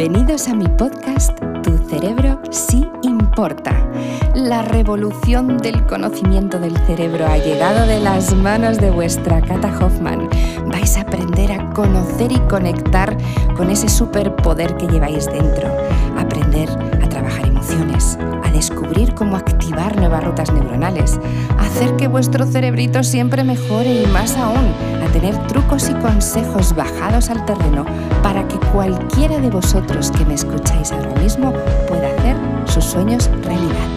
Bienvenidos a mi podcast Tu cerebro sí importa. La revolución del conocimiento del cerebro ha llegado de las manos de vuestra Kata Hoffman. Vais a aprender a conocer y conectar con ese superpoder que lleváis dentro. Aprender a trabajar emociones, a descubrir cómo activar nuevas rutas neuronales, hacer que vuestro cerebrito siempre mejore y más aún, tener trucos y consejos bajados al terreno para que cualquiera de vosotros que me escucháis ahora mismo pueda hacer sus sueños realidad.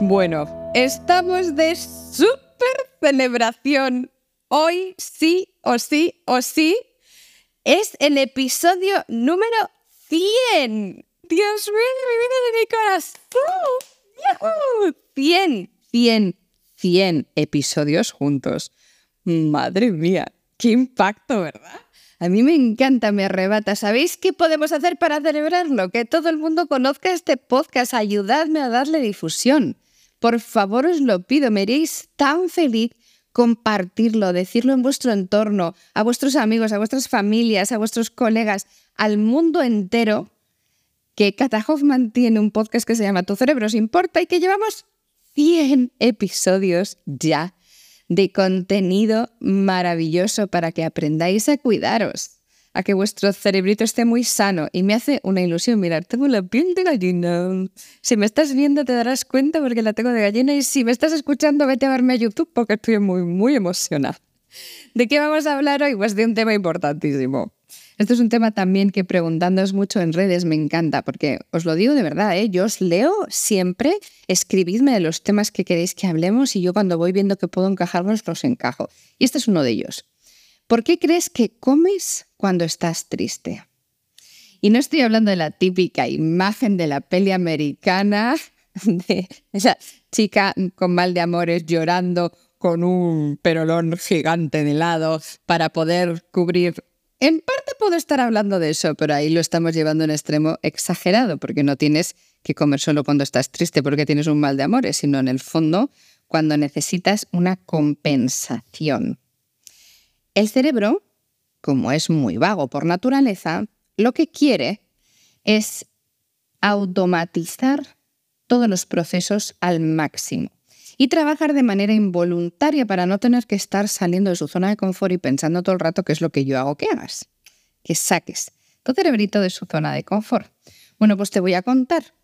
Bueno, estamos de súper celebración. Hoy sí o sí o sí es el episodio número 100. Dios mío, mi vida de mi corazón. 100, 100, 100 episodios juntos. Madre mía, qué impacto, ¿verdad? A mí me encanta, me arrebata. ¿Sabéis qué podemos hacer para celebrarlo? Que todo el mundo conozca este podcast. Ayudadme a darle difusión. Por favor, os lo pido. Me haréis tan feliz compartirlo, decirlo en vuestro entorno, a vuestros amigos, a vuestras familias, a vuestros colegas, al mundo entero, que Kata Hoffman tiene un podcast que se llama Tu cerebro os importa y que llevamos 100 episodios ya de contenido maravilloso para que aprendáis a cuidaros, a que vuestro cerebrito esté muy sano. Y me hace una ilusión mirar, tengo la piel de gallina. Si me estás viendo te darás cuenta porque la tengo de gallina y si me estás escuchando vete a verme a YouTube porque estoy muy, muy emocionada. ¿De qué vamos a hablar hoy? Pues de un tema importantísimo. Esto es un tema también que preguntándoos mucho en redes me encanta, porque os lo digo de verdad, ¿eh? yo os leo siempre, escribidme de los temas que queréis que hablemos y yo cuando voy viendo que puedo encajarlos los encajo. Y este es uno de ellos. ¿Por qué crees que comes cuando estás triste? Y no estoy hablando de la típica imagen de la peli americana, de esa chica con mal de amores llorando con un perolón gigante de lado para poder cubrir en parte puedo estar hablando de eso, pero ahí lo estamos llevando a un extremo exagerado, porque no tienes que comer solo cuando estás triste porque tienes un mal de amores, sino en el fondo cuando necesitas una compensación. El cerebro, como es muy vago por naturaleza, lo que quiere es automatizar todos los procesos al máximo y trabajar de manera involuntaria para no tener que estar saliendo de su zona de confort y pensando todo el rato qué es lo que yo hago que hagas, que saques tu cerebrito de su zona de confort. Bueno, pues te voy a contar.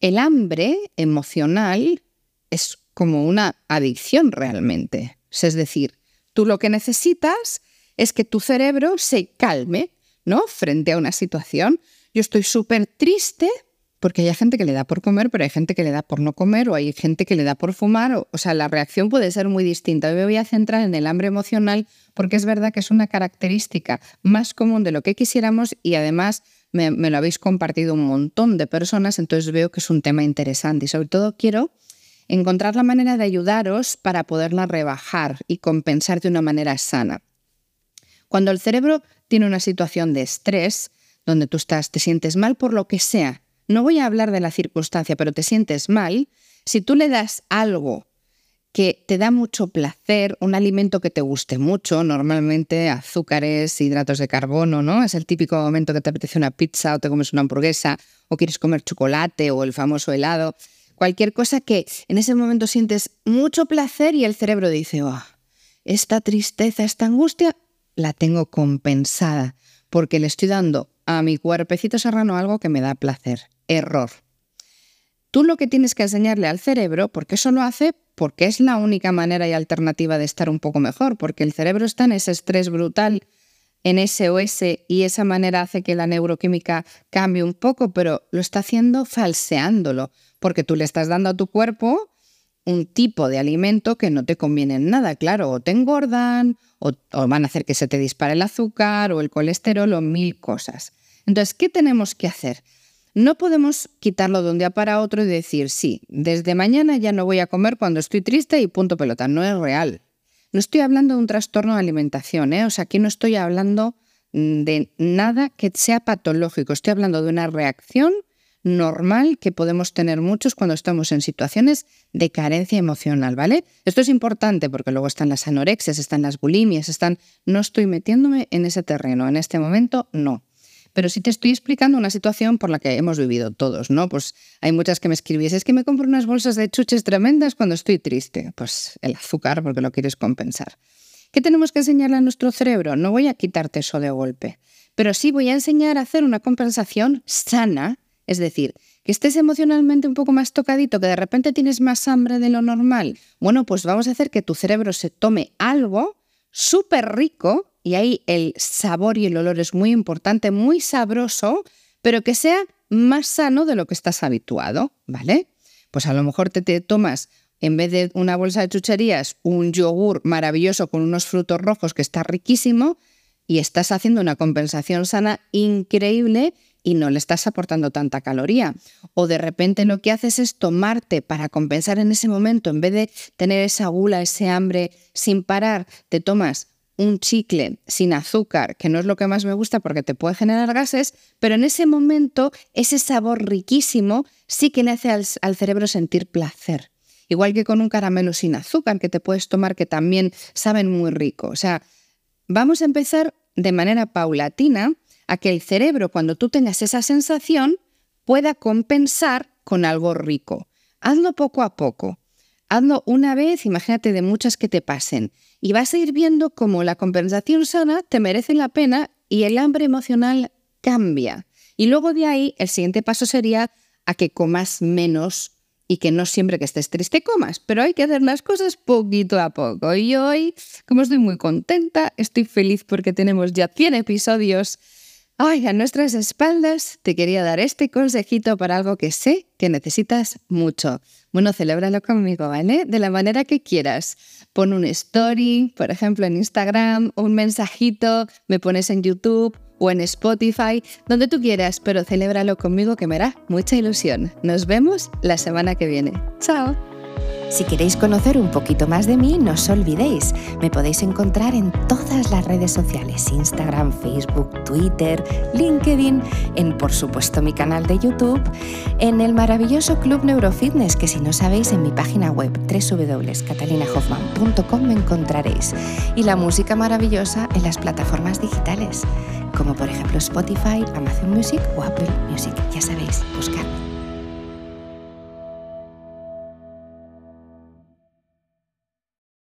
El hambre emocional es como una adicción realmente. Es decir, tú lo que necesitas es que tu cerebro se calme, ¿no? Frente a una situación. Yo estoy súper triste, porque hay gente que le da por comer, pero hay gente que le da por no comer, o hay gente que le da por fumar, o, sea, la reacción puede ser muy distinta. Hoy me voy a centrar en el hambre emocional porque es verdad que es una característica más común de lo que quisiéramos y además me, me lo habéis compartido un montón de personas, entonces veo que es un tema interesante y sobre todo quiero encontrar la manera de ayudaros para poderla rebajar y compensar de una manera sana. Cuando el cerebro tiene una situación de estrés, donde tú estás, te sientes mal por lo que sea, no voy a hablar de la circunstancia, pero te sientes mal, si tú le das algo que te da mucho placer, un alimento que te guste mucho, normalmente azúcares, hidratos de carbono, ¿no? Es el típico momento que te apetece una pizza o te comes una hamburguesa o quieres comer chocolate o el famoso helado, cualquier cosa que en ese momento sientes mucho placer y el cerebro dice, oh, esta tristeza, esta angustia, la tengo compensada porque le estoy dando a mi cuerpecito serrano algo que me da placer error. Tú lo que tienes que enseñarle al cerebro, porque eso lo hace porque es la única manera y alternativa de estar un poco mejor, porque el cerebro está en ese estrés brutal, en SOS, y esa manera hace que la neuroquímica cambie un poco, pero lo está haciendo falseándolo, porque tú le estás dando a tu cuerpo un tipo de alimento que no te conviene en nada, claro, o te engordan, o, van a hacer que se te dispare el azúcar o el colesterol o mil cosas. Entonces, ¿qué tenemos que hacer? No podemos quitarlo de un día para otro y decir, sí, desde mañana ya no voy a comer cuando estoy triste y punto pelota. No es real. No estoy hablando de un trastorno de alimentación, ¿eh? o sea, aquí no estoy hablando mm, de nada que sea patológico. Estoy hablando de una reacción normal que podemos tener muchos cuando estamos en situaciones de carencia emocional, ¿vale? Esto es importante porque luego están las anorexias, están las bulimias, están... No estoy metiéndome en ese terreno, en este momento no. pero sí te estoy explicando una situación por la que hemos vivido todos, ¿no? Pues hay muchas que me escribís, es que me compro unas bolsas de chuches tremendas cuando estoy triste. Pues el azúcar porque lo quieres compensar. ¿Qué tenemos que enseñarle a nuestro cerebro? No voy a quitarte eso de golpe, pero sí voy a enseñar a hacer una compensación sana, es decir, que estés emocionalmente un poco más tocadito, que de repente tienes más hambre de lo normal. Bueno, pues vamos a hacer que tu cerebro se tome algo súper rico, y ahí el sabor y el olor es muy importante, muy sabroso, pero que sea más sano de lo que estás habituado, ¿vale? Pues a lo mejor te, te tomas en vez de una bolsa de chucherías, un yogur maravilloso con unos frutos rojos que está riquísimo y estás haciendo una compensación sana increíble y no le estás aportando tanta caloría. O de repente lo que haces es tomarte para compensar en ese momento, en vez de tener esa gula, ese hambre sin parar, te tomas un chicle sin azúcar, que no es lo que más me gusta porque te puede generar gases, pero en ese momento ese sabor riquísimo sí que le hace al, cerebro sentir placer. Igual que con un caramelo sin azúcar que te puedes tomar que también saben muy rico. O sea, vamos a empezar de manera paulatina a que el cerebro, cuando tú tengas esa sensación, pueda compensar con algo rico. Hazlo poco a poco. Hazlo una vez, imagínate de muchas que te pasen, y vas a ir viendo cómo la compensación sana te merece la pena y el hambre emocional cambia. Y luego de ahí, el siguiente paso sería a que comas menos y que no siempre que estés triste comas, pero hay que hacer las cosas poquito a poco. Y hoy, como estoy muy contenta, estoy feliz porque tenemos ya 100 episodios. Ay, a nuestras espaldas te quería dar este consejito para algo que sé que necesitas mucho. Bueno, celébralo conmigo, ¿vale? De la manera que quieras. Pon un story, por ejemplo, en Instagram, un mensajito, me pones en YouTube o en Spotify, donde tú quieras, pero celébralo conmigo que me hará mucha ilusión. Nos vemos la semana que viene. Chao. Si queréis conocer un poquito más de mí, no os olvidéis, me podéis encontrar en todas las redes sociales, Instagram, Facebook, Twitter, LinkedIn, en por supuesto mi canal de YouTube, en el maravilloso Club Neurofitness, que si no sabéis en mi página web www.catalinahoffman.com me encontraréis, y la música maravillosa en las plataformas digitales, como por ejemplo Spotify, Amazon Music o Apple Music, ya sabéis, buscarme.